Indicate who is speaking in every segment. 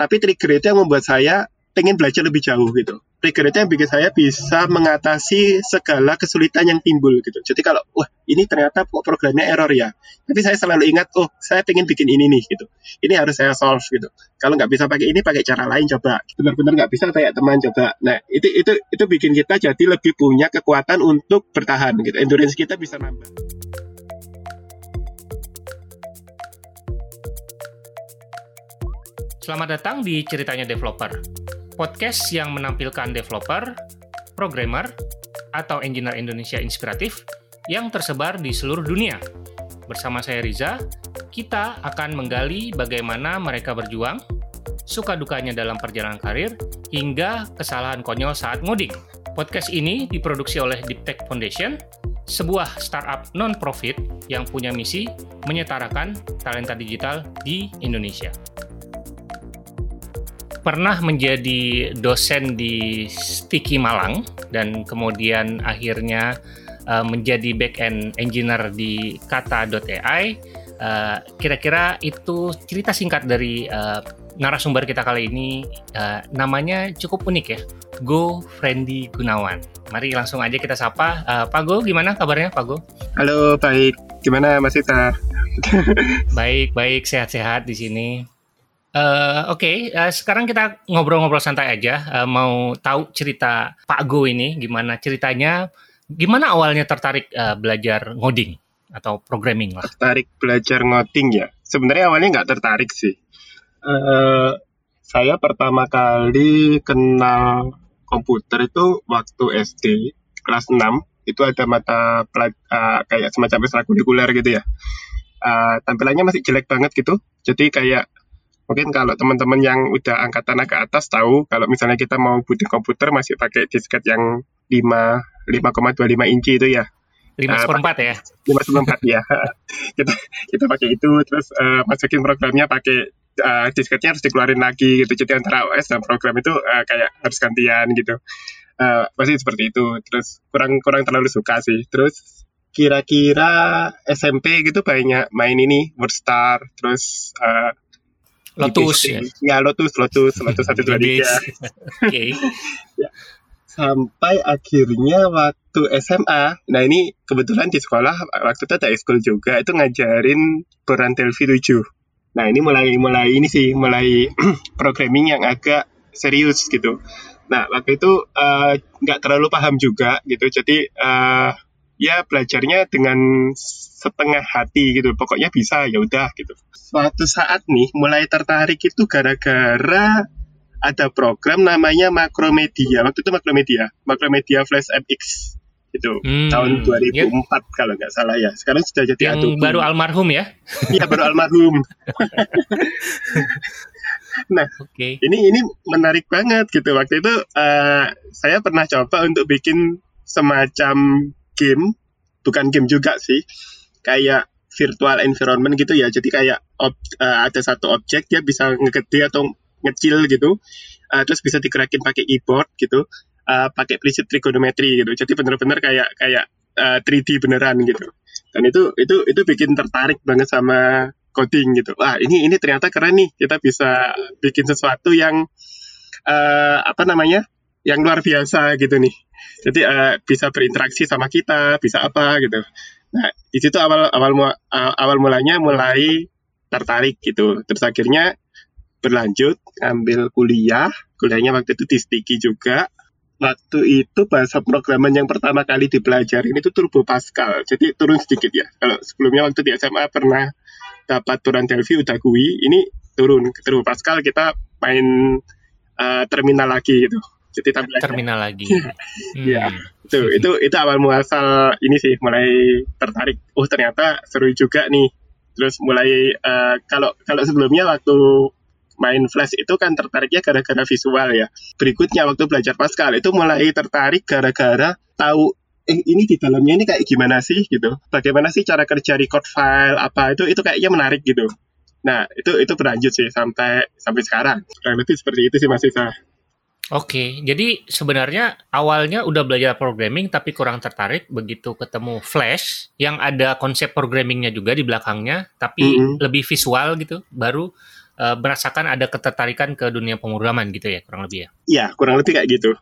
Speaker 1: tapi trigger itu yang membuat saya pengen belajar lebih jauh gitu. Trigger itu yang bikin saya bisa mengatasi segala kesulitan yang timbul gitu. Jadi kalau wah ini ternyata kok programnya error ya, tapi saya selalu ingat oh saya pengen bikin ini nih gitu. Ini harus saya solve gitu. Kalau nggak bisa pakai ini pakai cara lain coba. Benar-benar nggak bisa kayak teman coba. Nah itu itu itu bikin kita jadi lebih punya kekuatan untuk bertahan gitu. Endurance kita bisa nambah.
Speaker 2: Selamat datang di Ceritanya Developer, podcast yang menampilkan developer, programmer, atau engineer Indonesia inspiratif yang tersebar di seluruh dunia. Bersama saya Riza, kita akan menggali bagaimana mereka berjuang, suka dukanya dalam perjalanan karir, hingga kesalahan konyol saat ngoding. Podcast ini diproduksi oleh Deep Tech Foundation, sebuah startup non-profit yang punya misi menyetarakan talenta digital di Indonesia pernah menjadi dosen di Sticky Malang dan kemudian akhirnya uh, menjadi back-end engineer di kata.ai. Uh, kira-kira itu cerita singkat dari uh, narasumber kita kali ini. Uh, namanya cukup unik ya, Go Friendly Gunawan. Mari langsung aja kita sapa. Uh, Pak Go, gimana kabarnya Pak Go?
Speaker 1: Halo, baik. Gimana Mas Ita?
Speaker 2: baik, baik, sehat-sehat di sini. Uh, Oke, okay. uh, sekarang kita ngobrol-ngobrol santai aja. Uh, mau tahu cerita Pak Go ini, gimana ceritanya? Gimana awalnya tertarik uh, belajar ngoding atau programming lah?
Speaker 1: Tertarik belajar ngoding ya? Sebenarnya awalnya nggak tertarik sih. Uh, saya pertama kali kenal komputer itu waktu SD kelas 6 itu ada mata uh, kayak semacam ekstrakurikuler gitu ya. Uh, tampilannya masih jelek banget gitu. Jadi kayak mungkin kalau teman-teman yang udah angkatan ke atas tahu kalau misalnya kita mau booting komputer masih pakai disket yang 5 5,25 inci itu ya.
Speaker 2: 5 uh, 4 ya.
Speaker 1: 5 4 ya. kita kita pakai itu terus uh, masukin programnya pakai uh, disketnya harus dikeluarin lagi gitu. Jadi antara OS dan program itu uh, kayak harus gantian gitu. Uh, pasti seperti itu. Terus kurang kurang terlalu suka sih. Terus kira-kira SMP gitu banyak main ini WordStar terus uh,
Speaker 2: Lotus ya.
Speaker 1: Ya Lotus, Lotus, Lotus satu dua tiga. Oke. Ya. Sampai akhirnya waktu SMA, nah ini kebetulan di sekolah waktu itu ada ekskul juga itu ngajarin peran Delphi 7. Nah ini mulai mulai ini sih mulai programming yang agak serius gitu. Nah waktu itu eh, nggak uh, terlalu paham juga gitu, jadi uh, ya belajarnya dengan setengah hati gitu. Pokoknya bisa ya udah gitu. Suatu saat nih mulai tertarik itu gara-gara ada program namanya Makromedia. Waktu itu Makromedia Makromedia Flash MX itu hmm, tahun 2004 ya. kalau nggak salah ya. Sekarang sudah jadi
Speaker 2: yang Adobe. baru almarhum ya?
Speaker 1: Iya baru almarhum. Nah okay. ini ini menarik banget gitu. Waktu itu uh, saya pernah coba untuk bikin semacam game bukan game juga sih. Kayak virtual environment gitu ya. Jadi kayak ob, uh, ada satu objek dia bisa ngegede atau ngecil gitu. Uh, terus bisa digerakin pakai keyboard gitu. Uh, pakai prinsip trigonometri gitu. Jadi benar-benar kayak kayak uh, 3D beneran gitu. Dan itu itu itu bikin tertarik banget sama coding gitu. Wah ini ini ternyata keren nih. Kita bisa bikin sesuatu yang uh, apa namanya yang luar biasa gitu nih. Jadi uh, bisa berinteraksi sama kita bisa apa gitu. Nah di situ awal awal awal mulanya mulai tertarik gitu. Terus akhirnya berlanjut ambil kuliah. Kuliahnya waktu itu di Stiki juga. Waktu itu bahasa programan yang pertama kali dipelajarin itu Turbo Pascal. Jadi turun sedikit ya. Kalau sebelumnya waktu di SMA pernah dapat turun Delphi udah GUI. Ini turun ke Turbo Pascal kita main uh, terminal lagi gitu
Speaker 2: jadi tampilannya terminal lagi.
Speaker 1: Iya, hmm. itu itu itu awal muasal ini sih mulai tertarik. Oh ternyata seru juga nih. Terus mulai uh, kalau kalau sebelumnya waktu main Flash itu kan tertariknya gara-gara visual ya. Berikutnya waktu belajar Pascal itu mulai tertarik gara-gara tahu eh ini di dalamnya ini kayak gimana sih gitu. Bagaimana sih cara kerja record file apa itu itu kayaknya menarik gitu. Nah, itu itu berlanjut sih sampai sampai sekarang. Kurang lebih seperti itu sih Mas Isa.
Speaker 2: Oke, jadi sebenarnya awalnya udah belajar programming tapi kurang tertarik begitu ketemu Flash yang ada konsep programmingnya juga di belakangnya, tapi mm -hmm. lebih visual gitu, baru uh, merasakan ada ketertarikan ke dunia pemrograman gitu ya kurang lebih ya?
Speaker 1: Iya kurang lebih kayak gitu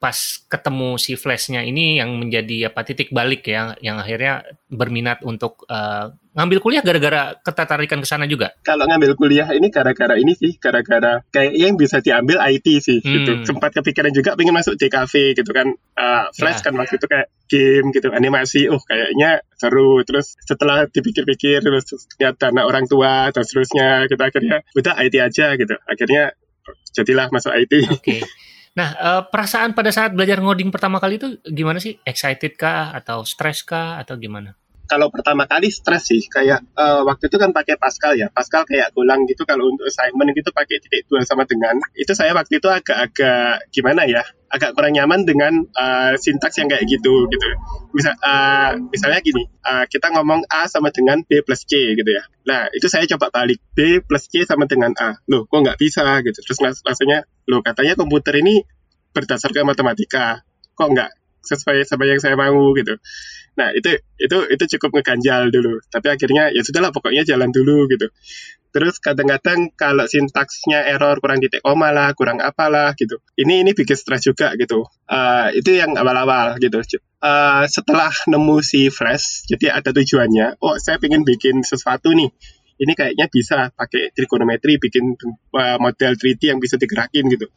Speaker 2: pas ketemu si flashnya ini yang menjadi apa titik balik ya yang akhirnya berminat untuk uh, ngambil kuliah gara-gara ketertarikan ke sana juga.
Speaker 1: Kalau ngambil kuliah ini gara-gara ini sih, gara-gara kayak yang bisa diambil IT sih hmm. gitu. Sempat kepikiran juga pengen masuk DKV gitu kan. Uh, flash ya. kan waktu itu kayak game gitu, animasi. Oh, kayaknya seru. Terus setelah dipikir-pikir terus lihat dana orang tua dan seterusnya kita akhirnya udah IT aja gitu. Akhirnya jadilah masuk IT.
Speaker 2: Oke. Okay. Nah, uh, perasaan pada saat belajar ngoding pertama kali itu gimana sih? Excited kah atau stres kah atau gimana?
Speaker 1: Kalau pertama kali stres sih, kayak uh, waktu itu kan pakai Pascal ya. Pascal kayak golang gitu kalau untuk assignment gitu pakai titik dua sama dengan. Itu saya waktu itu agak-agak gimana ya? Agak kurang nyaman dengan uh, sintaks yang kayak gitu gitu. Misal, uh, misalnya gini, uh, kita ngomong A sama dengan B plus C gitu ya. Nah, itu saya coba balik B plus C sama dengan A. Loh, kok nggak bisa gitu. Terus rasanya, loh katanya komputer ini berdasarkan matematika. Kok nggak sesuai sama yang saya mau gitu. Nah itu itu itu cukup ngeganjal dulu. Tapi akhirnya ya sudahlah pokoknya jalan dulu gitu. Terus kadang-kadang kalau sintaksnya error kurang titik koma lah, kurang apalah gitu. Ini ini bikin stres juga gitu. Uh, itu yang awal-awal gitu. Uh, setelah nemu si Flash, jadi ada tujuannya. Oh saya pengen bikin sesuatu nih. Ini kayaknya bisa pakai trigonometri, bikin uh, model 3D yang bisa digerakin gitu.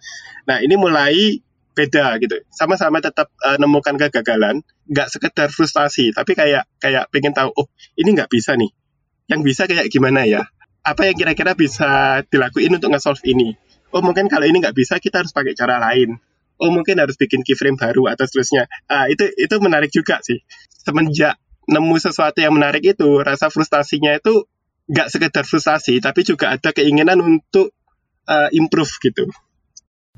Speaker 1: Nah ini mulai beda gitu. Sama-sama tetap uh, nemukan kegagalan, nggak sekedar frustasi, tapi kayak kayak pengen tahu, oh ini nggak bisa nih. Yang bisa kayak gimana ya? Apa yang kira-kira bisa dilakuin untuk nge-solve ini? Oh mungkin kalau ini nggak bisa, kita harus pakai cara lain. Oh mungkin harus bikin keyframe baru atau seterusnya. Uh, itu itu menarik juga sih. Semenjak nemu sesuatu yang menarik itu, rasa frustasinya itu nggak sekedar frustasi, tapi juga ada keinginan untuk uh, improve gitu.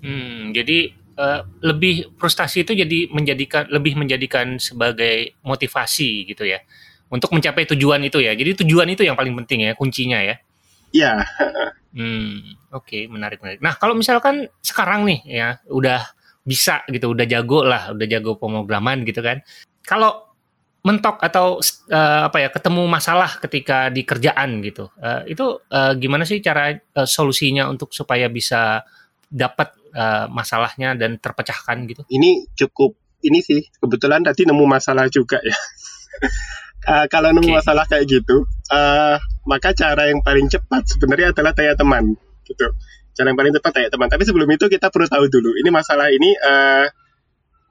Speaker 2: Hmm, jadi uh, lebih frustasi itu jadi menjadikan lebih menjadikan sebagai motivasi gitu ya untuk mencapai tujuan itu ya. Jadi tujuan itu yang paling penting ya kuncinya ya.
Speaker 1: Iya.
Speaker 2: hmm, oke okay, menarik menarik. Nah kalau misalkan sekarang nih ya udah bisa gitu, udah jago lah, udah jago pemrograman gitu kan. Kalau mentok atau uh, apa ya ketemu masalah ketika di kerjaan gitu, uh, itu uh, gimana sih cara uh, solusinya untuk supaya bisa dapat uh, masalahnya dan terpecahkan gitu?
Speaker 1: Ini cukup ini sih kebetulan tadi nemu masalah juga ya. uh, kalau nemu okay. masalah kayak gitu, uh, maka cara yang paling cepat sebenarnya adalah tanya teman gitu. Cara yang paling cepat tanya teman. Tapi sebelum itu kita perlu tahu dulu ini masalah ini uh,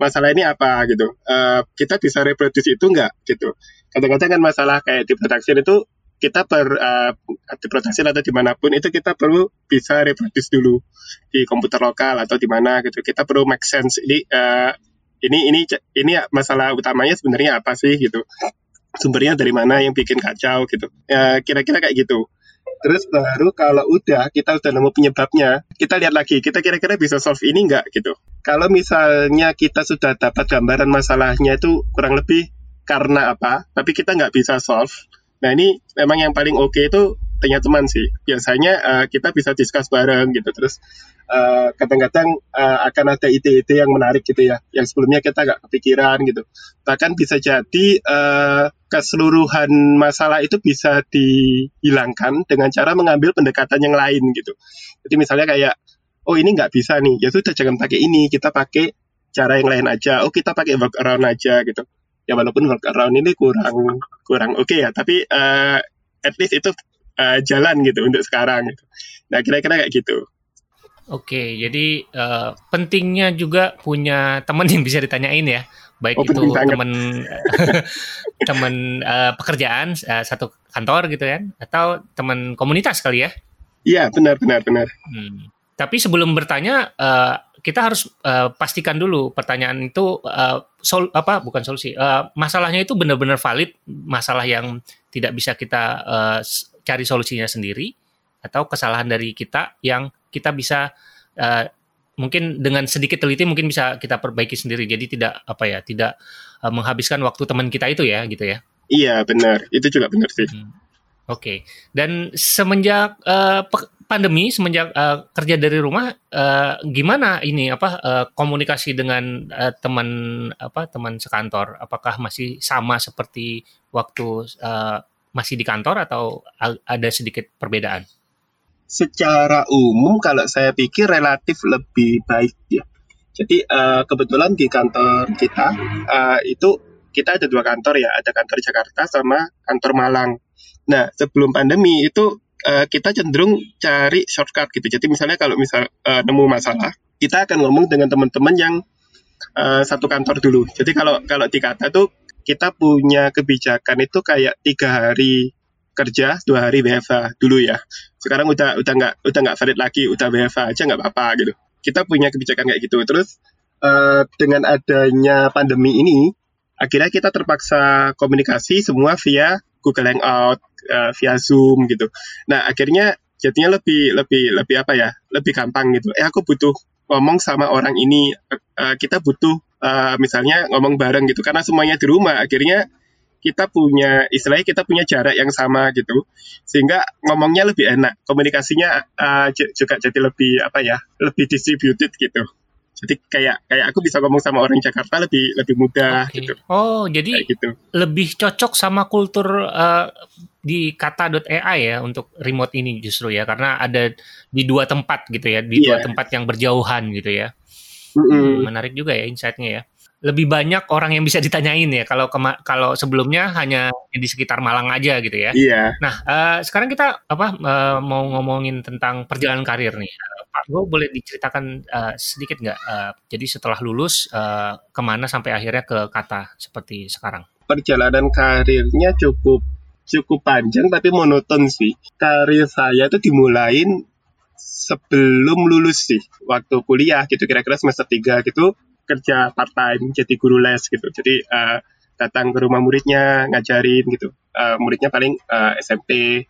Speaker 1: masalah ini apa gitu. Uh, kita bisa reproduce itu enggak gitu. Kadang-kadang kan masalah kayak di production itu kita per uh, di production atau di mana pun itu kita perlu bisa reproduce dulu di komputer lokal atau di mana gitu. Kita perlu make sense. Ini uh, ini ini ini masalah utamanya sebenarnya apa sih gitu? Sumbernya dari mana yang bikin kacau gitu. Ya kira-kira kayak gitu. Terus baru kalau udah kita udah nemu penyebabnya kita lihat lagi kita kira-kira bisa solve ini enggak gitu. Kalau misalnya kita sudah dapat gambaran masalahnya itu kurang lebih karena apa tapi kita nggak bisa solve Nah ini memang yang paling oke okay itu tanya teman sih. Biasanya uh, kita bisa discuss bareng gitu. Terus eh, kadang-kadang uh, akan ada ide-ide yang menarik gitu ya, yang sebelumnya kita nggak kepikiran gitu. Bahkan bisa jadi uh, keseluruhan masalah itu bisa dihilangkan dengan cara mengambil pendekatan yang lain gitu. Jadi misalnya kayak, oh ini nggak bisa nih, ya sudah jangan pakai ini, kita pakai cara yang lain aja. Oh kita pakai workaround aja gitu ya walaupun workaround ini kurang kurang oke okay ya tapi uh, at least itu uh, jalan gitu untuk sekarang gitu. nah kira-kira kayak gitu.
Speaker 2: Oke jadi uh, pentingnya juga punya teman yang bisa ditanyain ya. Baik oh, itu teman teman uh, pekerjaan uh, satu kantor gitu kan atau teman komunitas kali ya?
Speaker 1: Iya benar benar benar. Hmm.
Speaker 2: tapi sebelum bertanya uh, kita harus uh, pastikan dulu pertanyaan itu uh, sol apa bukan solusi uh, masalahnya itu benar-benar valid masalah yang tidak bisa kita uh, cari solusinya sendiri atau kesalahan dari kita yang kita bisa uh, mungkin dengan sedikit teliti mungkin bisa kita perbaiki sendiri jadi tidak apa ya tidak uh, menghabiskan waktu teman kita itu ya gitu ya
Speaker 1: iya benar itu juga benar sih hmm.
Speaker 2: oke okay. dan semenjak uh, pandemi semenjak uh, kerja dari rumah uh, gimana ini apa uh, komunikasi dengan uh, teman apa teman sekantor apakah masih sama seperti waktu uh, masih di kantor atau ada sedikit perbedaan?
Speaker 1: secara umum kalau saya pikir relatif lebih baik ya. Jadi uh, kebetulan di kantor kita uh, itu kita ada dua kantor ya, ada kantor Jakarta sama kantor Malang. Nah sebelum pandemi itu uh, kita cenderung cari shortcut gitu. Jadi misalnya kalau misal uh, nemu masalah, kita akan ngomong dengan teman-teman yang uh, satu kantor dulu. Jadi kalau kalau di kata tuh kita punya kebijakan itu kayak tiga hari kerja dua hari WFH dulu ya. Sekarang udah udah nggak udah nggak valid lagi, udah WFH aja nggak apa-apa gitu. Kita punya kebijakan kayak gitu. Terus uh, dengan adanya pandemi ini, akhirnya kita terpaksa komunikasi semua via Google Hangout, uh, via Zoom gitu. Nah akhirnya jadinya lebih lebih lebih apa ya? Lebih gampang gitu. Eh aku butuh ngomong sama orang ini, uh, kita butuh uh, misalnya ngomong bareng gitu. Karena semuanya di rumah, akhirnya kita punya istilahnya kita punya jarak yang sama gitu sehingga ngomongnya lebih enak komunikasinya uh, juga jadi lebih apa ya lebih distributed gitu jadi kayak kayak aku bisa ngomong sama orang Jakarta lebih lebih mudah okay. gitu
Speaker 2: oh jadi gitu. lebih cocok sama kultur uh, di kata.ai ya untuk remote ini justru ya karena ada di dua tempat gitu ya di yeah. dua tempat yang berjauhan gitu ya mm -hmm. menarik juga ya insightnya ya lebih banyak orang yang bisa ditanyain ya kalau kalau sebelumnya hanya di sekitar Malang aja gitu ya.
Speaker 1: Iya.
Speaker 2: Nah uh, sekarang kita apa uh, mau ngomongin tentang perjalanan karir nih. Uh, Pak Go boleh diceritakan uh, sedikit nggak? Uh, jadi setelah lulus uh, ke mana sampai akhirnya ke kata seperti sekarang?
Speaker 1: Perjalanan karirnya cukup cukup panjang tapi monoton sih. Karir saya itu dimulain sebelum lulus sih waktu kuliah gitu kira-kira semester 3 gitu kerja part time jadi guru les gitu. Jadi uh, datang ke rumah muridnya ngajarin gitu. Uh, muridnya paling uh, SMP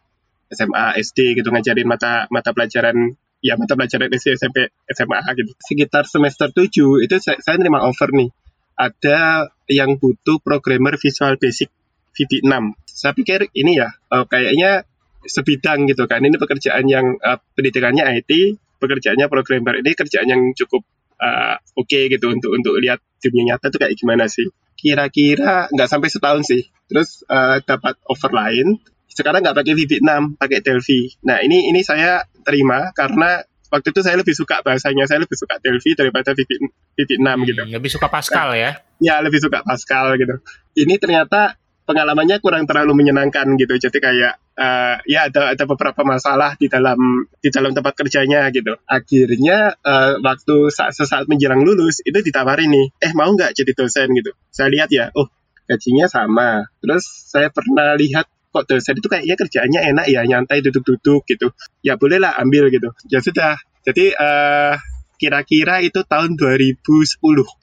Speaker 1: SMA SD gitu ngajarin mata mata pelajaran ya mata pelajaran SD SMP SMA gitu. Sekitar semester 7 itu saya, saya nerima offer nih ada yang butuh programmer Visual Basic VB6 saya pikir ini ya uh, kayaknya sebidang gitu kan. Ini pekerjaan yang uh, pendidikannya IT pekerjaannya programmer. Ini kerjaan yang cukup uh, oke okay gitu untuk untuk lihat dunia nyata itu kayak gimana sih. Kira-kira nggak sampai setahun sih. Terus uh, dapat offer lain. Sekarang nggak pakai VB6 pakai Delphi. Nah ini ini saya terima karena waktu itu saya lebih suka bahasanya saya lebih suka Delphi daripada VB, VB6 hmm, gitu
Speaker 2: lebih suka Pascal nah, ya?
Speaker 1: ya lebih suka Pascal gitu. Ini ternyata pengalamannya kurang terlalu menyenangkan gitu. Jadi kayak uh, ya ada ada beberapa masalah di dalam di dalam tempat kerjanya gitu. Akhirnya uh, waktu saat sesaat menjelang lulus itu ditawarin nih, eh mau nggak jadi dosen gitu. Saya lihat ya, oh gajinya sama. Terus saya pernah lihat kok dosen itu kayaknya kerjaannya enak ya, nyantai duduk-duduk gitu. Ya bolehlah ambil gitu. Ya sudah. Jadi uh, kira-kira itu tahun 2010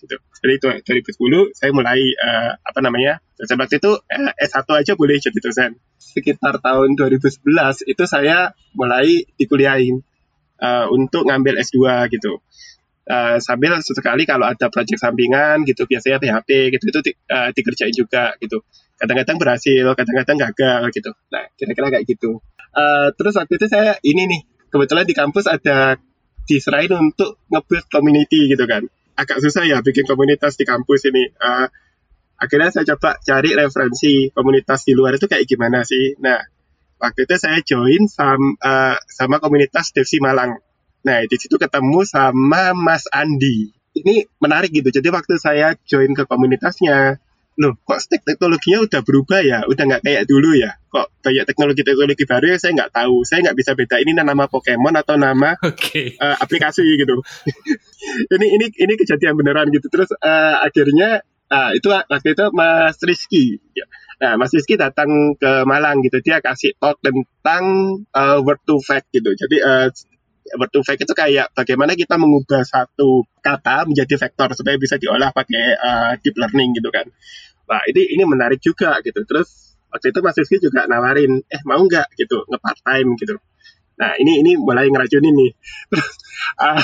Speaker 1: gitu. Jadi itu 2010 saya mulai uh, apa namanya dosen waktu itu uh, eh, S1 aja boleh jadi dosen. Sekitar tahun 2011 itu saya mulai dikuliahin uh, untuk ngambil S2 gitu. Uh, sambil sesekali kalau ada proyek sampingan gitu biasanya PHP gitu itu uh, dikerjain juga gitu. Kadang-kadang berhasil, kadang-kadang gagal gitu. Nah kira-kira kayak gitu. Uh, terus waktu itu saya ini nih kebetulan di kampus ada diserahin untuk nge-build community gitu kan. Agak susah ya bikin komunitas di kampus ini. Uh, akhirnya saya coba cari referensi komunitas di luar itu kayak gimana sih. Nah, waktu itu saya join sama, uh, sama komunitas Devsi Malang. Nah, di situ ketemu sama Mas Andi. Ini menarik gitu. Jadi waktu saya join ke komunitasnya, loh kok stack teknologinya udah berubah ya? Udah nggak kayak dulu ya? Kok banyak teknologi-teknologi baru ya? Saya nggak tahu. Saya nggak bisa beda ini nama Pokemon atau nama okay. uh, eh, aplikasi gitu. Ini ini ini kejadian beneran gitu. Terus uh, akhirnya uh, itu waktu itu Mas Rizky. Ya. nah Mas Rizky datang ke Malang gitu. Dia kasih talk tentang uh, word to fact gitu. Jadi uh, word to fact itu kayak bagaimana kita mengubah satu kata menjadi vektor supaya bisa diolah pakai uh, deep learning gitu kan. Wah ini ini menarik juga gitu. Terus waktu itu Mas Rizky juga nawarin, eh mau nggak gitu nge part time gitu. Nah ini ini mulai ngeracunin nih. Terus uh,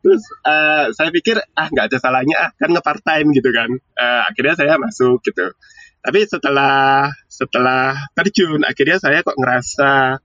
Speaker 1: terus uh, saya pikir ah nggak ada salahnya ah kan nge part time gitu kan. Uh, akhirnya saya masuk gitu. Tapi setelah setelah terjun akhirnya saya kok ngerasa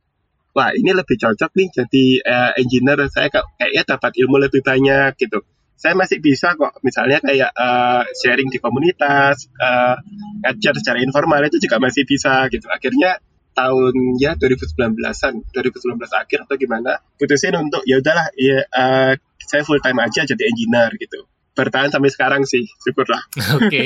Speaker 1: wah ini lebih cocok nih jadi uh, engineer saya kayaknya dapat ilmu lebih banyak gitu saya masih bisa kok. Misalnya kayak uh, sharing di komunitas uh, ngajar secara informal itu juga masih bisa gitu. Akhirnya tahun ya 2019-an 2019 akhir atau gimana putusin untuk ya udahlah ya uh, saya full time aja jadi engineer gitu bertahan sampai sekarang sih, syukurlah.
Speaker 2: Oke. Okay.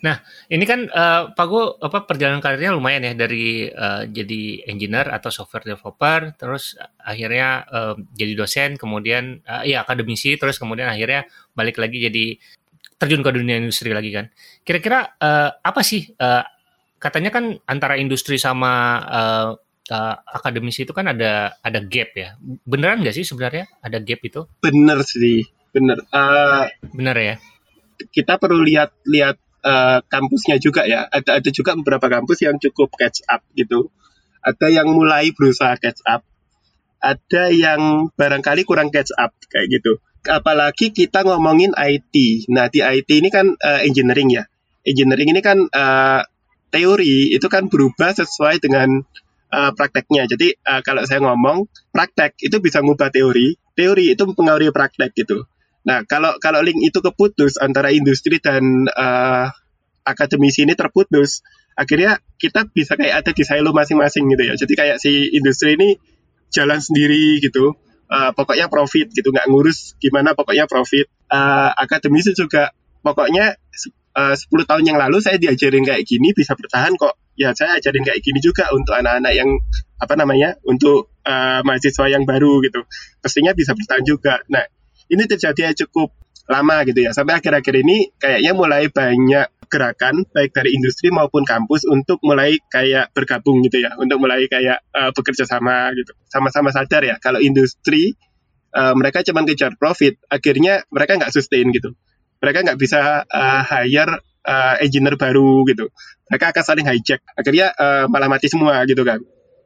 Speaker 2: Nah, ini kan uh, Pak Go apa perjalanan karirnya lumayan ya dari uh, jadi engineer atau software developer, terus akhirnya uh, jadi dosen, kemudian uh, ya akademisi, terus kemudian akhirnya balik lagi jadi terjun ke dunia industri lagi kan. Kira-kira uh, apa sih uh, katanya kan antara industri sama uh, uh, akademisi itu kan ada ada gap ya. Beneran nggak sih sebenarnya ada gap itu?
Speaker 1: Bener sih bener. Uh,
Speaker 2: bener ya?
Speaker 1: kita perlu lihat lihat uh, kampusnya juga ya. Ada ada juga beberapa kampus yang cukup catch up gitu. Ada yang mulai berusaha catch up. Ada yang barangkali kurang catch up kayak gitu. Apalagi kita ngomongin IT nah di IT ini kan uh, engineering ya. Engineering ini kan uh, teori itu kan berubah sesuai dengan uh, prakteknya. Jadi uh, kalau saya ngomong praktek itu bisa ngubah teori. Teori itu mempengaruhi praktek gitu Nah, kalau kalau link itu keputus antara industri dan uh, akademisi ini terputus, akhirnya kita bisa kayak ada di silo masing-masing gitu ya. Jadi kayak si industri ini jalan sendiri gitu. Uh, pokoknya profit gitu, nggak ngurus gimana pokoknya profit. Uh, akademisi juga pokoknya uh, 10 tahun yang lalu saya diajarin kayak gini bisa bertahan kok. Ya saya ajarin kayak gini juga untuk anak-anak yang apa namanya untuk uh, mahasiswa yang baru gitu. Pastinya bisa bertahan juga. Nah ini terjadi cukup lama gitu ya. Sampai akhir-akhir ini kayaknya mulai banyak gerakan baik dari industri maupun kampus untuk mulai kayak bergabung gitu ya, untuk mulai kayak uh, bekerja sama gitu. Sama-sama sadar ya kalau industri uh, mereka cuma kejar profit, akhirnya mereka nggak sustain gitu. Mereka nggak bisa uh, hire uh, engineer baru gitu. Mereka akan saling hijack. Akhirnya uh, malah mati semua gitu kan.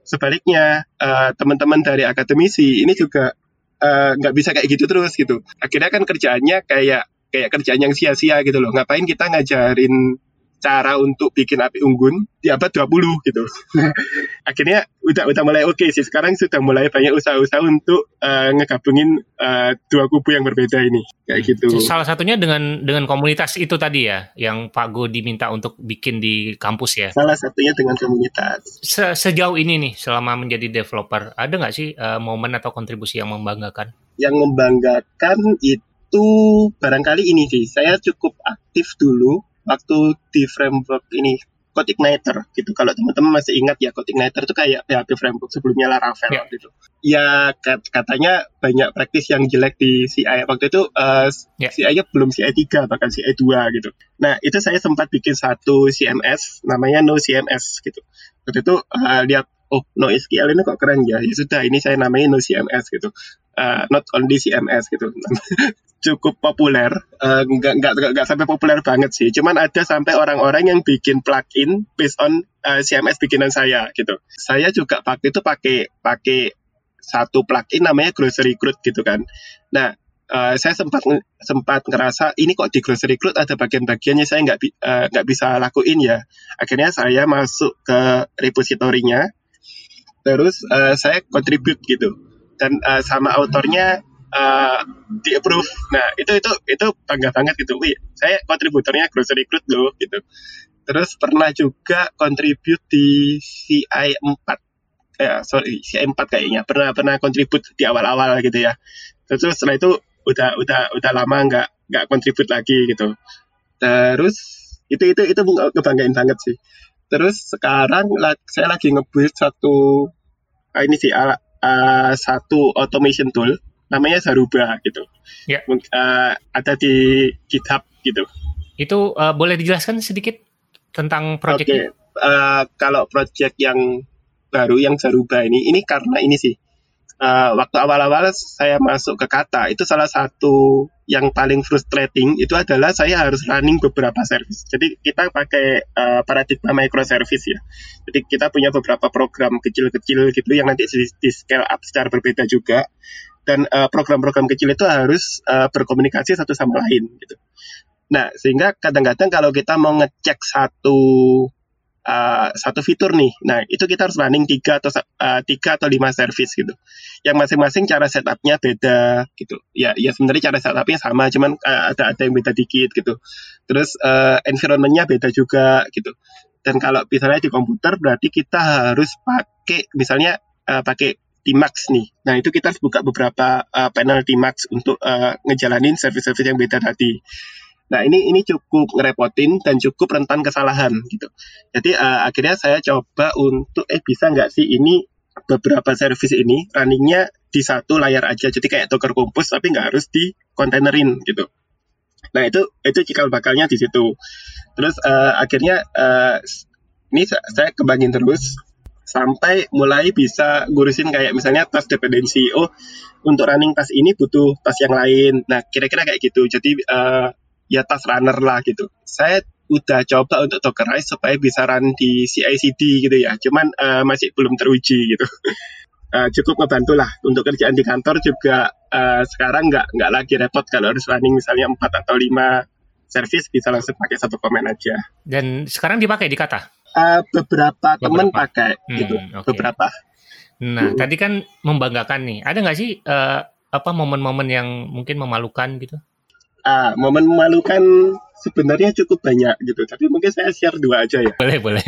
Speaker 1: Sebaliknya uh, teman-teman dari akademisi ini juga nggak uh, bisa kayak gitu terus gitu. Akhirnya kan kerjaannya kayak kayak kerjaan yang sia-sia gitu loh. Ngapain kita ngajarin cara untuk bikin api unggun di abad 20 gitu. Akhirnya udah udah mulai oke okay sih. Sekarang sudah mulai banyak usaha-usaha untuk uh, ngegabungin uh, dua kubu yang berbeda ini kayak hmm. gitu.
Speaker 2: Salah satunya dengan dengan komunitas itu tadi ya yang Pak Go diminta untuk bikin di kampus ya.
Speaker 1: Salah satunya dengan komunitas.
Speaker 2: Se Sejauh ini nih selama menjadi developer ada nggak sih uh, momen atau kontribusi yang membanggakan?
Speaker 1: Yang membanggakan itu barangkali ini sih. Saya cukup aktif dulu waktu di framework ini Code Igniter gitu. Kalau teman-teman masih ingat ya Code Igniter itu kayak PHP framework sebelumnya Laravel yeah. gitu. Ya katanya banyak praktis yang jelek di CI. Waktu itu uh, yeah. CI-nya belum CI 3 bahkan CI 2 gitu. Nah, itu saya sempat bikin satu CMS namanya No CMS gitu. Waktu itu uh, lihat oh no SQL ini kok keren ya? Ya sudah ini saya namanya no CMS gitu. Uh, not only CMS gitu. Cukup populer. Uh, nggak nggak sampai populer banget sih. Cuman ada sampai orang-orang yang bikin plugin based on uh, CMS bikinan saya gitu. Saya juga pakai itu pakai pakai satu plugin namanya Grocery Recruit gitu kan. Nah Uh, saya sempat sempat ngerasa ini kok di grocery recruit ada bagian-bagiannya saya nggak uh, nggak bisa lakuin ya. Akhirnya saya masuk ke repositorinya terus uh, saya contribute gitu. Dan uh, sama autornya uh, di approve nah itu itu itu bangga banget gitu. Wih saya kontributornya grocery recruit loh gitu. Terus pernah juga contribute di CI 4 eh, sorry CI 4 kayaknya. Pernah pernah contribute di awal-awal gitu ya. Terus setelah itu udah udah udah lama nggak nggak contribute lagi gitu. Terus itu itu itu kebanggaan banget sih. Terus sekarang saya lagi ngebuild satu ini sih uh, uh, satu automation tool namanya Zaruba gitu. Ya. Uh, ada di GitHub gitu.
Speaker 2: Itu uh, boleh dijelaskan sedikit tentang proyek okay.
Speaker 1: uh, kalau proyek yang baru yang Zaruba ini, ini karena ini sih uh, waktu awal-awal saya masuk ke kata itu salah satu yang paling frustrating itu adalah saya harus running beberapa service. Jadi kita pakai uh, paradigma microservice ya. Jadi kita punya beberapa program kecil-kecil gitu yang nanti di, di scale up secara berbeda juga. Dan uh, program-program kecil itu harus uh, berkomunikasi satu sama lain gitu. Nah, sehingga kadang-kadang kalau kita mau ngecek satu uh, satu fitur nih. Nah, itu kita harus running tiga atau uh, tiga atau lima service gitu. Yang masing-masing cara setupnya beda gitu. Ya, ya sebenarnya cara setupnya sama, cuman uh, ada ada yang beda dikit gitu. Terus uh, environmentnya beda juga gitu. Dan kalau misalnya di komputer berarti kita harus pakai misalnya uh, pakai Tmax nih. Nah itu kita harus buka beberapa uh, panel Tmax untuk uh, ngejalanin service-service yang beda tadi. Nah ini ini cukup ngerepotin dan cukup rentan kesalahan gitu. Jadi uh, akhirnya saya coba untuk eh bisa nggak sih ini beberapa service ini runningnya di satu layar aja. Jadi kayak Docker Compose tapi nggak harus di kontainerin gitu. Nah itu itu cikal bakalnya di situ. Terus uh, akhirnya uh, ini saya kembangin terus sampai mulai bisa ngurusin kayak misalnya tas dependensi oh untuk running tas ini butuh tas yang lain nah kira-kira kayak gitu jadi uh, ya tas runner lah gitu. Saya udah coba untuk dockerize supaya bisa run di CI/CD gitu ya. Cuman uh, masih belum teruji gitu. Uh, cukup ngebantu lah untuk kerjaan di kantor juga uh, sekarang nggak nggak lagi repot kalau harus running misalnya 4 atau 5 service bisa langsung pakai satu komen aja.
Speaker 2: Dan sekarang dipakai di kata?
Speaker 1: Uh, beberapa, teman pakai hmm, gitu okay. beberapa.
Speaker 2: Nah hmm. tadi kan membanggakan nih. Ada nggak sih uh, apa momen-momen yang mungkin memalukan gitu
Speaker 1: ah momen memalukan sebenarnya cukup banyak gitu tapi mungkin saya share dua aja ya.
Speaker 2: Boleh boleh.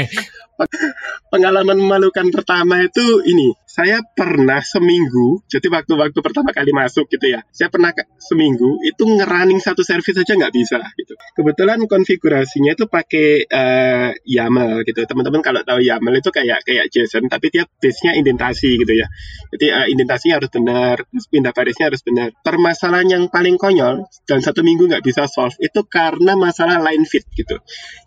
Speaker 1: Pengalaman memalukan pertama itu ini saya pernah seminggu jadi waktu-waktu pertama kali masuk gitu ya saya pernah seminggu itu ngerunning satu service aja nggak bisa gitu. Kebetulan konfigurasinya itu pakai uh, YAML gitu. Teman-teman kalau tahu YAML itu kayak kayak JSON tapi dia base-nya indentasi gitu ya. Jadi uh, indentasinya harus benar terus pindah barisnya harus benar. Permasalahan yang paling konyol dan satu minggu nggak bisa solve itu karena masalah line fit gitu.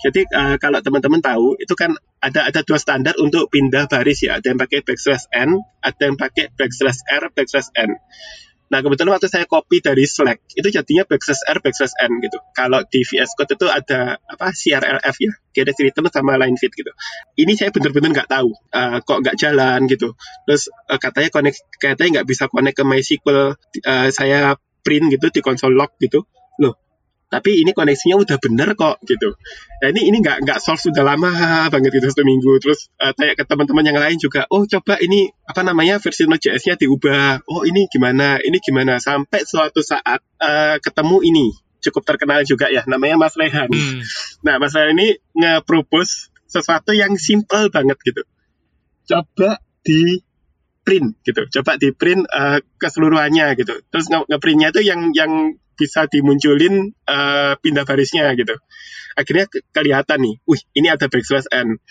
Speaker 1: Jadi uh, kalau teman-teman tahu itu kan ada ada dua standar untuk pindah baris ya. Ada yang pakai backslash n, ada yang pakai backslash r, backslash n. Nah kebetulan waktu saya copy dari Slack itu jadinya backslash r, backslash n gitu. Kalau di VS Code itu ada apa CRLF ya, kira cerita sama line fit gitu. Ini saya bener-bener nggak tahu uh, kok nggak jalan gitu. Terus uh, katanya connect, katanya nggak bisa connect ke MySQL. Uh, saya print gitu di konsol log gitu. Loh tapi ini koneksinya udah bener kok gitu. Nah ini ini nggak nggak solve sudah lama banget gitu satu minggu. Terus uh, tanya ke teman-teman yang lain juga, oh coba ini apa namanya versi Node.js-nya diubah. Oh ini gimana, ini gimana. Sampai suatu saat uh, ketemu ini cukup terkenal juga ya, namanya Mas Rehan. Hmm. Nah Mas Rehan ini nge-propose sesuatu yang simple banget gitu. Coba di print gitu, coba di print uh, keseluruhannya gitu. Terus nge-printnya itu yang yang bisa dimunculin uh, pindah barisnya gitu. Akhirnya ke kelihatan nih, wih ini ada backslash n.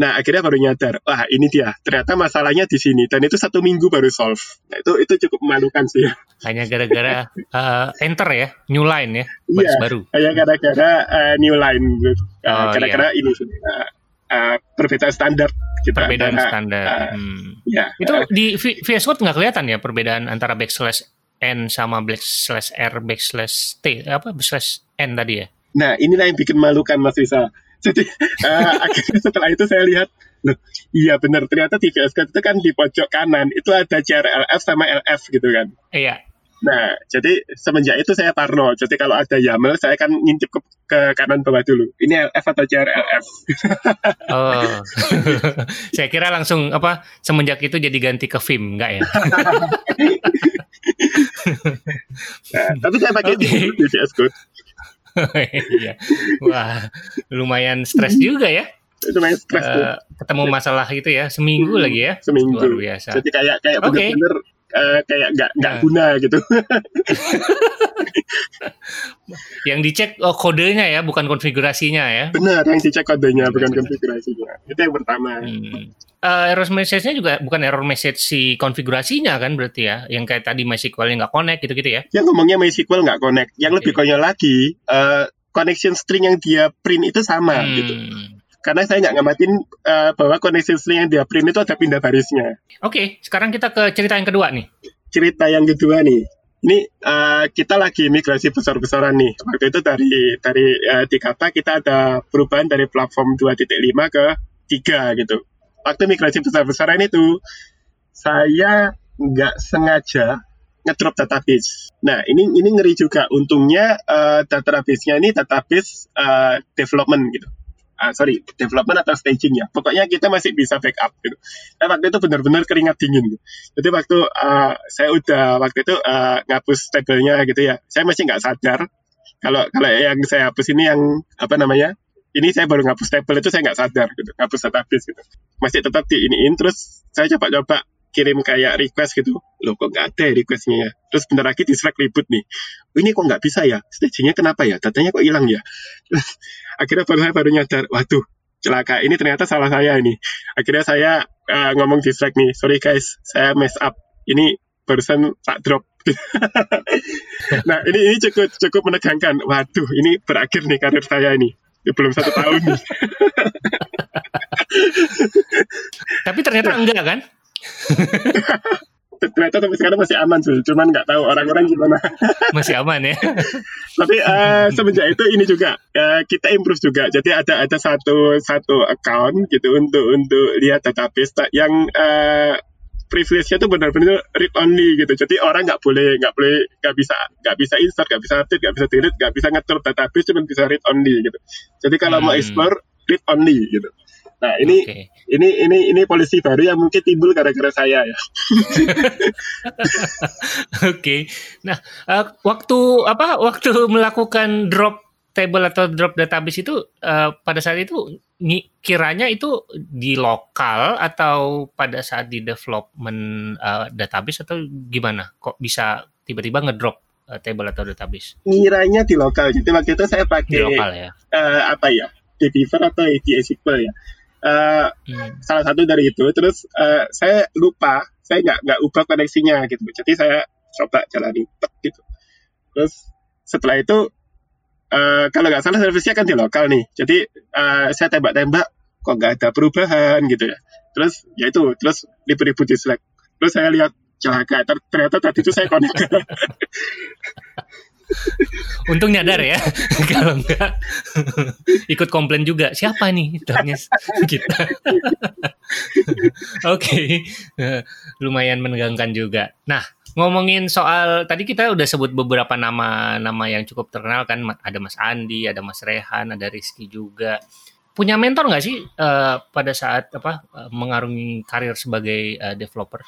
Speaker 1: Nah akhirnya baru nyadar, wah ini dia. Ternyata masalahnya di sini dan itu satu minggu baru solve. Nah itu itu cukup memalukan sih.
Speaker 2: Hanya gara-gara uh, enter ya, new line ya, baris
Speaker 1: iya,
Speaker 2: baru.
Speaker 1: Hanya gara-gara uh, new line. Gitu. Uh, oh, gara-gara iya. ini uh, uh, perbedaan standar
Speaker 2: kita perbedaan antara, standar. Uh, hmm. Ya. Itu uh, di VS Code nggak kelihatan ya perbedaan antara backslash n sama backslash r backslash t apa backslash n tadi ya?
Speaker 1: Nah inilah yang bikin malukan mas Risa. Jadi uh, akhirnya setelah itu saya lihat loh iya benar ternyata di VS Code itu kan di pojok kanan itu ada CRLF sama LF gitu kan.
Speaker 2: Iya
Speaker 1: Nah, jadi semenjak itu saya parno. Jadi kalau ada YAML, saya akan ngintip ke, ke kanan bawah dulu. Ini LF atau CRLF?
Speaker 2: oh, saya kira langsung apa semenjak itu jadi ganti ke Vim, enggak ya?
Speaker 1: nah, tapi saya pakai okay. di VS Code.
Speaker 2: iya. Wah, lumayan stres juga ya.
Speaker 1: Lumayan stres
Speaker 2: uh, Ketemu masalah gitu ya, seminggu hmm, lagi ya.
Speaker 1: Seminggu.
Speaker 2: Luar biasa.
Speaker 1: Jadi kayak kayak okay. benar-benar uh, kayak nggak nggak nah. guna gitu.
Speaker 2: yang dicek oh, kodenya ya, bukan konfigurasinya ya.
Speaker 1: Benar, yang dicek kodenya bukan konfigurasinya. Itu yang pertama. Hmm.
Speaker 2: Uh, error message-nya juga bukan error message si konfigurasinya kan berarti ya, yang kayak tadi MySQL-nya nggak connect gitu-gitu ya?
Speaker 1: Yang ngomongnya MySQL nggak connect. Yang okay. lebih konyol lagi, uh, connection string yang dia print itu sama hmm. gitu karena saya nggak ngamatin uh, bahwa connection string yang dia print itu ada pindah barisnya.
Speaker 2: Oke, okay, sekarang kita ke cerita yang kedua nih.
Speaker 1: Cerita yang kedua nih. Ini uh, kita lagi migrasi besar-besaran nih. Waktu itu dari dari uh, di kata kita ada perubahan dari platform 2.5 ke 3 gitu. Waktu migrasi besar-besaran itu saya nggak sengaja ngedrop database. Nah, ini ini ngeri juga. Untungnya uh, database-nya ini database uh, development gitu uh, sorry development atau staging ya. Pokoknya kita masih bisa backup gitu. Nah, waktu itu benar-benar keringat dingin gitu. jadi waktu uh, saya udah waktu itu uh, ngapus tabelnya gitu ya. Saya masih nggak sadar kalau kalau yang saya hapus ini yang apa namanya ini saya baru ngapus table itu saya nggak sadar gitu ngapus database gitu. Masih tetap di iniin terus saya coba-coba kirim kayak request gitu. Loh kok nggak ada ya requestnya ya? Terus bentar lagi di Slack ribut nih. Oh, ini kok nggak bisa ya? Stagingnya kenapa ya? Datanya kok hilang ya? Akhirnya baru saya baru nyadar waduh celaka. Ini ternyata salah saya ini. Akhirnya saya uh, ngomong di Slack nih sorry guys saya mess up. Ini barusan tak drop. Nah ini ini cukup cukup menegangkan. Waduh ini berakhir nih karir saya ini. Ya, belum satu tahun nih.
Speaker 2: Tapi ternyata enggak kan
Speaker 1: ternyata sampai sekarang masih aman sih cuman nggak tahu orang-orang gimana
Speaker 2: masih aman ya
Speaker 1: tapi uh, semenjak itu ini juga uh, kita improve juga jadi ada ada satu satu account gitu untuk untuk lihat database yang uh, privilege-nya tuh benar-benar read only gitu. Jadi orang nggak boleh nggak boleh nggak bisa nggak bisa insert, nggak bisa update, nggak bisa delete, nggak bisa ngatur database, cuma bisa read only gitu. Jadi kalau hmm. mau explore read only gitu. Nah ini okay. ini ini ini polisi baru yang mungkin timbul gara-gara saya ya.
Speaker 2: Oke. okay. Nah uh, waktu apa waktu melakukan drop table atau drop database itu uh, pada saat itu kiranya itu di lokal atau pada saat di development uh, database atau gimana? Kok bisa tiba-tiba ngedrop uh, table atau database?
Speaker 1: Kiranya di lokal. Jadi waktu itu saya pakai di lokal ya. Uh, apa ya? Beaver atau SQL ya uh, hmm. salah satu dari itu terus uh, saya lupa saya nggak nggak ubah koneksinya gitu. Jadi saya coba jalani gitu. Terus setelah itu uh, kalau nggak salah servisnya kan di lokal nih. Jadi uh, saya tembak-tembak kok nggak ada perubahan gitu ya. Terus ya itu terus ribut-ribut di Slack. Terus saya lihat celaka ternyata tadi itu saya connect
Speaker 2: Untung nyadar ya, kalau enggak ikut komplain juga. Siapa nih tanya kita? Oke, okay. lumayan menegangkan juga. Nah, ngomongin soal tadi kita udah sebut beberapa nama-nama yang cukup terkenal kan. Ada Mas Andi, ada Mas Rehan, ada Rizky juga. Punya mentor nggak sih uh, pada saat apa uh, mengarungi karir sebagai uh, developer?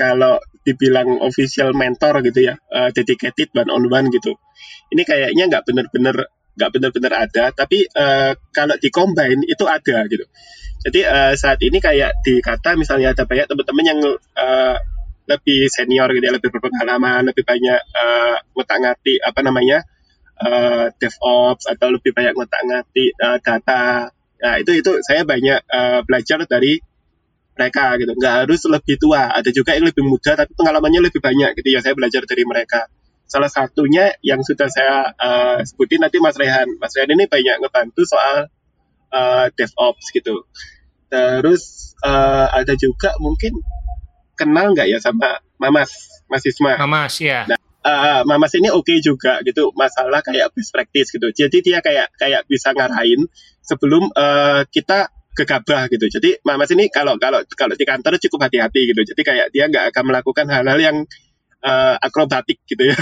Speaker 1: Kalau dibilang official mentor gitu ya, uh, dedicated one on one gitu. Ini kayaknya nggak benar-benar nggak benar-benar ada, tapi uh, kalau di combine itu ada gitu. Jadi uh, saat ini kayak dikata misalnya ada banyak teman-teman yang uh, lebih senior gitu ya, lebih berpengalaman, lebih banyak uh, ngotak-ngatik apa namanya uh, DevOps atau lebih banyak ngotak-ngatik uh, data. Nah itu itu saya banyak uh, belajar dari mereka gitu. Nggak harus lebih tua. Ada juga yang lebih muda tapi pengalamannya lebih banyak gitu. Ya saya belajar dari mereka. Salah satunya yang sudah saya uh, sebutin nanti Mas Rehan. Mas Rehan ini banyak ngebantu soal uh, DevOps gitu. Terus uh, ada juga mungkin kenal nggak ya sama Mamas? Mas Isma?
Speaker 2: Mamas ya nah,
Speaker 1: uh, Mamas ini oke okay juga gitu. Masalah kayak best practice gitu. Jadi dia kayak kayak bisa ngarahin sebelum uh, kita gegabah gitu. Jadi Mas ini kalau kalau kalau di kantor cukup hati-hati gitu. Jadi kayak dia nggak akan melakukan hal-hal yang uh, akrobatik gitu ya.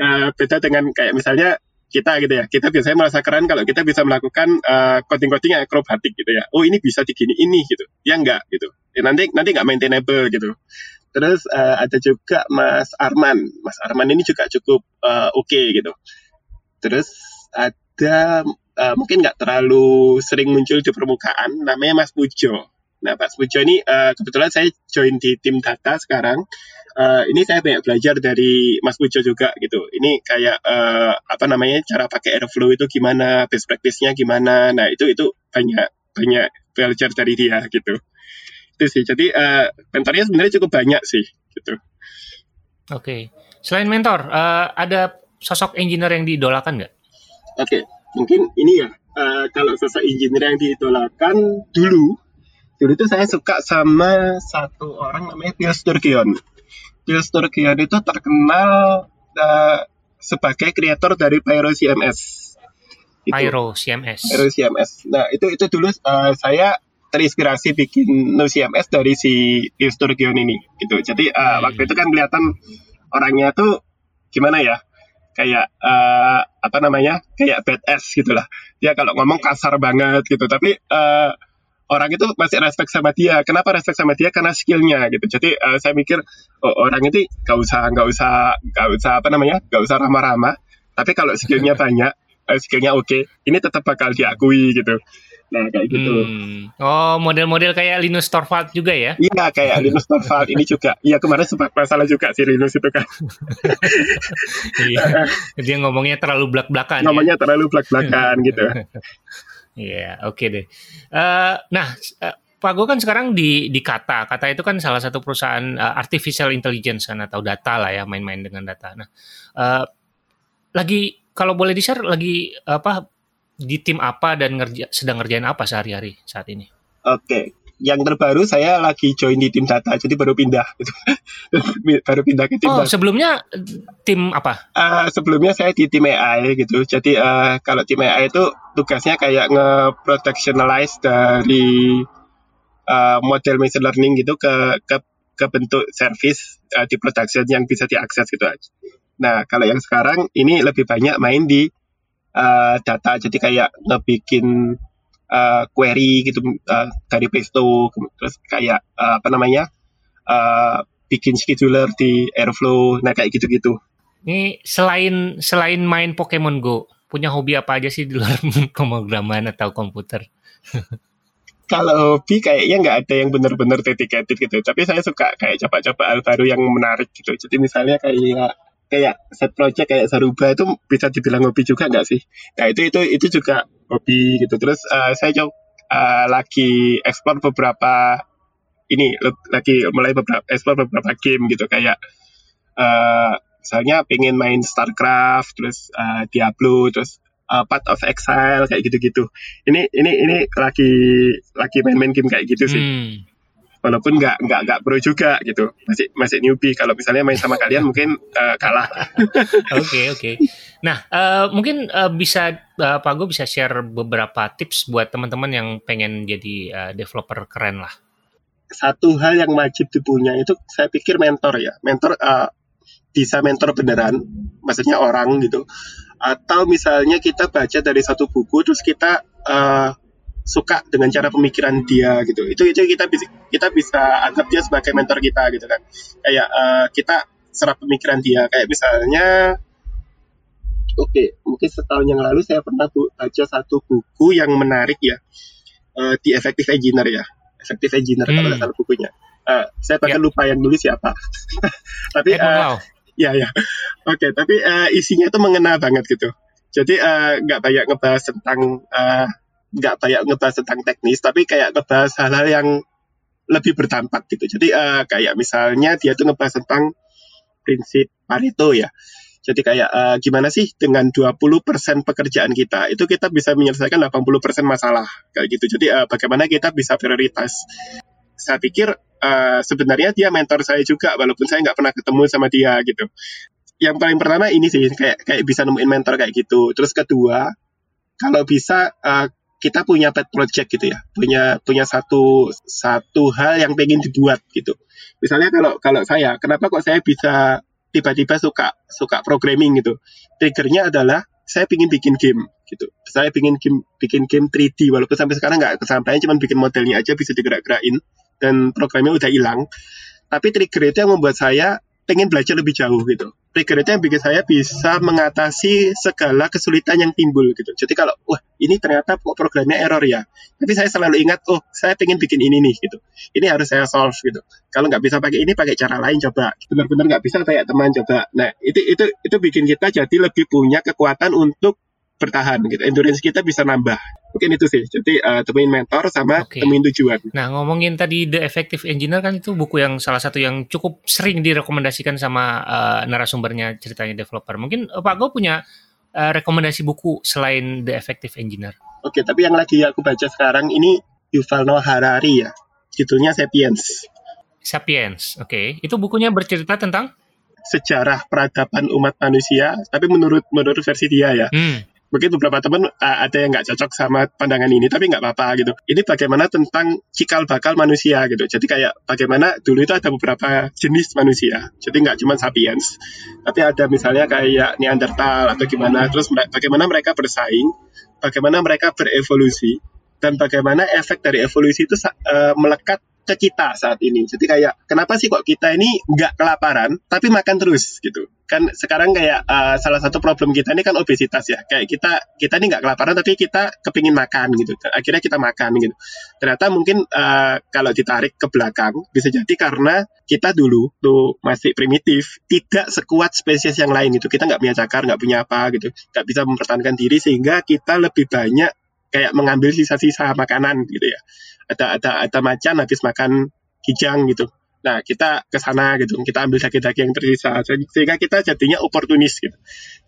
Speaker 1: uh, beda dengan kayak misalnya kita gitu ya. Kita biasanya merasa keren kalau kita bisa melakukan uh, coding-coding yang akrobatik gitu ya. Oh ini bisa digini ini gitu. Ya enggak gitu. Ya, nanti nanti nggak maintainable gitu. Terus uh, ada juga Mas Arman. Mas Arman ini juga cukup uh, oke okay, gitu. Terus ada uh, mungkin nggak terlalu sering muncul di permukaan, namanya Mas Pujo. Nah, Mas Pujo ini uh, kebetulan saya join di tim data sekarang. Uh, ini saya banyak belajar dari Mas Pujo juga gitu. Ini kayak uh, apa namanya cara pakai Airflow itu gimana, best practice-nya gimana. Nah itu itu banyak banyak belajar dari dia gitu. Itu sih. Jadi uh, mentornya sebenarnya cukup banyak sih gitu.
Speaker 2: Oke. Okay. Selain mentor, uh, ada sosok engineer yang diidolakan nggak?
Speaker 1: Oke. Okay mungkin ini ya uh, kalau sosok engineer yang diidolakan dulu dulu itu saya suka sama satu orang namanya Bill Sturgeon Bill Sturgeon itu terkenal uh, sebagai kreator dari Pyro CMS
Speaker 2: itu. Pyro CMS
Speaker 1: Pyro CMS nah itu itu dulu uh, saya terinspirasi bikin No CMS dari si Bill Sturgeon ini gitu. Jadi uh, hmm. waktu itu kan kelihatan orangnya tuh gimana ya kayak uh, apa namanya kayak badass gitulah dia kalau ngomong kasar banget gitu. Tapi uh, orang itu masih respect sama dia. Kenapa respect sama dia? Karena skillnya gitu. Jadi uh, saya mikir oh, orang itu gak usah gak usah gak usah apa namanya gak usah ramah-ramah. Tapi kalau skillnya banyak uh, skillnya oke okay, ini tetap bakal diakui gitu Nah, kayak gitu. Hmm.
Speaker 2: Oh, model-model kayak Linus Torvald juga ya?
Speaker 1: Iya, kayak Linus Torvald ini juga. Iya, kemarin sempat masalah juga si Linus itu kan.
Speaker 2: iya. Dia ngomongnya terlalu belak-belakan.
Speaker 1: Ya? Ngomongnya ya? terlalu belak-belakan gitu.
Speaker 2: Iya, oke okay deh. Uh, nah, uh, Pak Go kan sekarang di di Kata. Kata itu kan salah satu perusahaan uh, artificial intelligence kan atau data lah ya, main-main dengan data. Nah, uh, lagi kalau boleh di-share lagi apa di tim apa dan ngerja, sedang ngerjain apa sehari-hari saat ini?
Speaker 1: Oke, okay. yang terbaru saya lagi join di tim data, jadi baru pindah, baru pindah ke tim.
Speaker 2: Oh, data. sebelumnya tim apa?
Speaker 1: Uh, sebelumnya saya di tim AI gitu. Jadi uh, kalau tim AI itu tugasnya kayak nge-protectionalize dari uh, model machine learning gitu ke ke ke bentuk service uh, di production yang bisa diakses gitu aja. Nah, kalau yang sekarang ini lebih banyak main di uh, data. Jadi kayak ngebikin uh, query gitu uh, dari Presto terus kayak uh, apa namanya uh, bikin scheduler di Airflow. Nah kayak gitu-gitu.
Speaker 2: Ini selain selain main Pokemon Go punya hobi apa aja sih di luar pemrograman atau komputer?
Speaker 1: Kalau hobi kayaknya nggak ada yang benar-benar dedicated gitu. Tapi saya suka kayak coba-coba hal baru yang menarik gitu. Jadi misalnya kayak kayak set project kayak Saruba itu bisa dibilang hobi juga nggak sih? Nah itu itu itu juga hobi gitu. Terus uh, saya coba uh, lagi ekspor beberapa ini lagi mulai beberapa ekspor beberapa game gitu kayak uh, misalnya pengen main Starcraft, terus uh, Diablo, terus uh, Path of Exile kayak gitu-gitu. Ini ini ini lagi lagi main-main game kayak gitu sih. Hmm walaupun nggak nggak nggak pro juga gitu. Masih masih newbie. Kalau misalnya main sama kalian mungkin uh, kalah.
Speaker 2: Oke oke. Okay, okay. nah uh, mungkin uh, bisa uh, Pak Go bisa share beberapa tips buat teman-teman yang pengen jadi uh, developer keren lah.
Speaker 1: Satu hal yang wajib dipunya itu saya pikir mentor ya. Mentor uh, bisa mentor beneran. Maksudnya orang gitu. Atau misalnya kita baca dari satu buku terus kita uh, suka dengan cara pemikiran dia gitu. Itu itu kita bisa kita bisa anggap dia sebagai mentor kita gitu kan. Kayak uh, kita serap pemikiran dia. Kayak misalnya oke okay, mungkin setahun yang lalu saya pernah bu, baca satu buku yang menarik ya uh, di Effective Engineer ya. Effective Engineer hmm. kalau salah bukunya. Uh, saya pakai yeah. lupa yang dulu siapa. Tapi uh, ya ya. Oke okay, tapi uh, isinya itu mengena banget gitu. Jadi nggak uh, banyak ngebahas tentang uh, nggak banyak ngebahas tentang teknis tapi kayak ngebahas hal-hal yang lebih berdampak gitu. Jadi uh, kayak misalnya dia tuh ngebahas tentang prinsip Pareto ya. Jadi kayak uh, gimana sih dengan 20% pekerjaan kita itu kita bisa menyelesaikan 80% masalah kayak gitu. Jadi uh, bagaimana kita bisa prioritas? Saya pikir uh, sebenarnya dia mentor saya juga walaupun saya nggak pernah ketemu sama dia gitu. Yang paling pertama ini sih kayak kayak bisa nemuin mentor kayak gitu. Terus kedua kalau bisa uh, kita punya pet project gitu ya, punya punya satu satu hal yang pengen dibuat gitu. Misalnya kalau kalau saya, kenapa kok saya bisa tiba-tiba suka suka programming gitu? Triggernya adalah saya ingin bikin game gitu. Saya ingin game, bikin game 3D walaupun sampai sekarang nggak kesampaian, cuma bikin modelnya aja bisa digerak-gerakin dan programnya udah hilang. Tapi trigger itu yang membuat saya pengen belajar lebih jauh gitu. Yang bikin saya bisa mengatasi segala kesulitan yang timbul gitu. Jadi kalau wah ini ternyata programnya error ya, tapi saya selalu ingat oh saya pengen bikin ini nih gitu. Ini harus saya solve gitu. Kalau nggak bisa pakai ini pakai cara lain coba. Benar-benar nggak bisa kayak teman coba. Nah itu itu itu bikin kita jadi lebih punya kekuatan untuk bertahan gitu. Endurance kita bisa nambah. Mungkin itu sih. Jadi uh, temuin mentor sama okay. temuin tujuan.
Speaker 2: Nah, ngomongin tadi The Effective Engineer kan itu buku yang salah satu yang cukup sering direkomendasikan sama uh, narasumbernya ceritanya developer. Mungkin uh, Pak Go punya uh, rekomendasi buku selain The Effective Engineer?
Speaker 1: Oke, okay, tapi yang lagi aku baca sekarang ini Yuval Noah Harari ya. Judulnya Sapiens.
Speaker 2: Sapiens, oke. Okay. Itu bukunya bercerita tentang
Speaker 1: sejarah peradaban umat manusia, tapi menurut menurut versi dia ya. Hmm mungkin beberapa teman uh, ada yang nggak cocok sama pandangan ini tapi nggak apa-apa gitu. Ini bagaimana tentang cikal bakal manusia gitu. Jadi kayak bagaimana dulu itu ada beberapa jenis manusia. Jadi nggak cuma sapiens. Tapi ada misalnya kayak Neanderthal atau gimana. Terus bagaimana mereka bersaing bagaimana mereka berevolusi dan bagaimana efek dari evolusi itu uh, melekat ke kita saat ini. Jadi kayak kenapa sih kok kita ini nggak kelaparan tapi makan terus gitu? Kan sekarang kayak uh, salah satu problem kita ini kan obesitas ya. Kayak kita kita ini nggak kelaparan tapi kita kepingin makan gitu. Akhirnya kita makan gitu. Ternyata mungkin uh, kalau ditarik ke belakang bisa jadi karena kita dulu tuh masih primitif tidak sekuat spesies yang lain gitu. Kita nggak punya cakar nggak punya apa gitu. Nggak bisa mempertahankan diri sehingga kita lebih banyak kayak mengambil sisa-sisa makanan gitu ya. Ada ada ada macan habis makan kijang gitu Nah, kita ke sana gitu, kita ambil daging-daging yang tersisa sehingga kita jadinya oportunis gitu.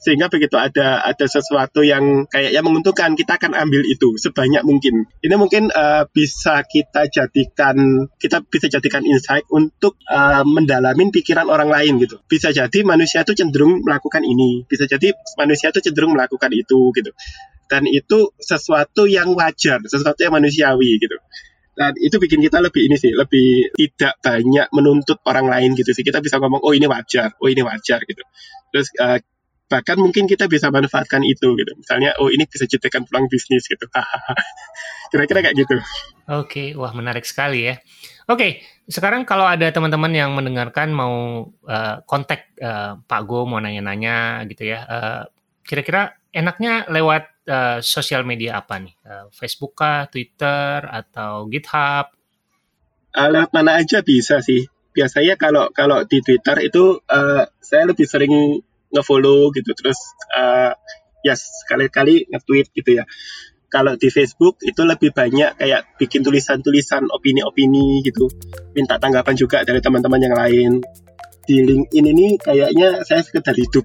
Speaker 1: Sehingga begitu ada ada sesuatu yang kayak yang menguntungkan, kita akan ambil itu sebanyak mungkin. Ini mungkin uh, bisa kita jadikan kita bisa jadikan insight untuk uh, mendalamin pikiran orang lain gitu. Bisa jadi manusia itu cenderung melakukan ini, bisa jadi manusia itu cenderung melakukan itu gitu. Dan itu sesuatu yang wajar, sesuatu yang manusiawi gitu dan itu bikin kita lebih ini sih lebih tidak banyak menuntut orang lain gitu sih kita bisa ngomong oh ini wajar oh ini wajar gitu terus uh, bahkan mungkin kita bisa manfaatkan itu gitu misalnya oh ini bisa ciptakan peluang bisnis gitu kira-kira kayak gitu
Speaker 2: oke okay. wah menarik sekali ya oke okay. sekarang kalau ada teman-teman yang mendengarkan mau uh, kontak uh, Pak Go mau nanya-nanya gitu ya uh, kira-kira enaknya lewat uh, sosial media apa nih? Uh, Facebook kah, Twitter atau GitHub?
Speaker 1: Uh, lewat mana aja bisa sih. Biasanya kalau kalau di Twitter itu uh, saya lebih sering ngefollow gitu terus uh, ya sekali-kali nge-tweet gitu ya. Kalau di Facebook itu lebih banyak kayak bikin tulisan-tulisan opini-opini gitu. Minta tanggapan juga dari teman-teman yang lain di LinkedIn ini kayaknya saya sekedar hidup.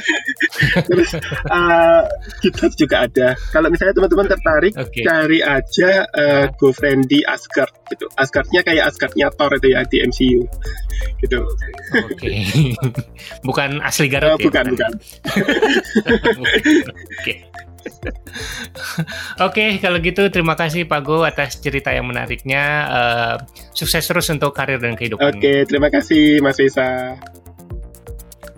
Speaker 1: Terus uh, GitHub juga ada. Kalau misalnya teman-teman tertarik, okay. cari aja uh, GoFriendly Asgard gitu. Asgardnya kayak Asgardnya Thor itu ya di MCU gitu.
Speaker 2: Oke. Okay. bukan asli Garut uh,
Speaker 1: ya? Bukan, bukan.
Speaker 2: Oke. Oke, kalau gitu terima kasih Pak Go atas cerita yang menariknya. Uh, sukses terus untuk karir dan kehidupan.
Speaker 1: Oke, terima kasih Mas Risa.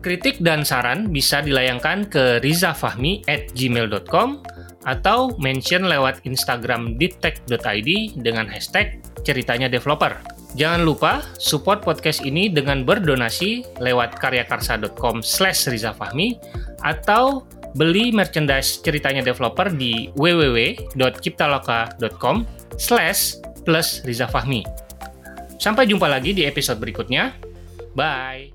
Speaker 2: Kritik dan saran bisa dilayangkan ke rizafahmi at gmail.com atau mention lewat Instagram ditech.id dengan hashtag ceritanya developer. Jangan lupa support podcast ini dengan berdonasi lewat karyakarsa.com slash rizafahmi atau beli merchandise ceritanya developer di www.ciptaloka.com slash plus Riza Fahmi. Sampai jumpa lagi di episode berikutnya. Bye!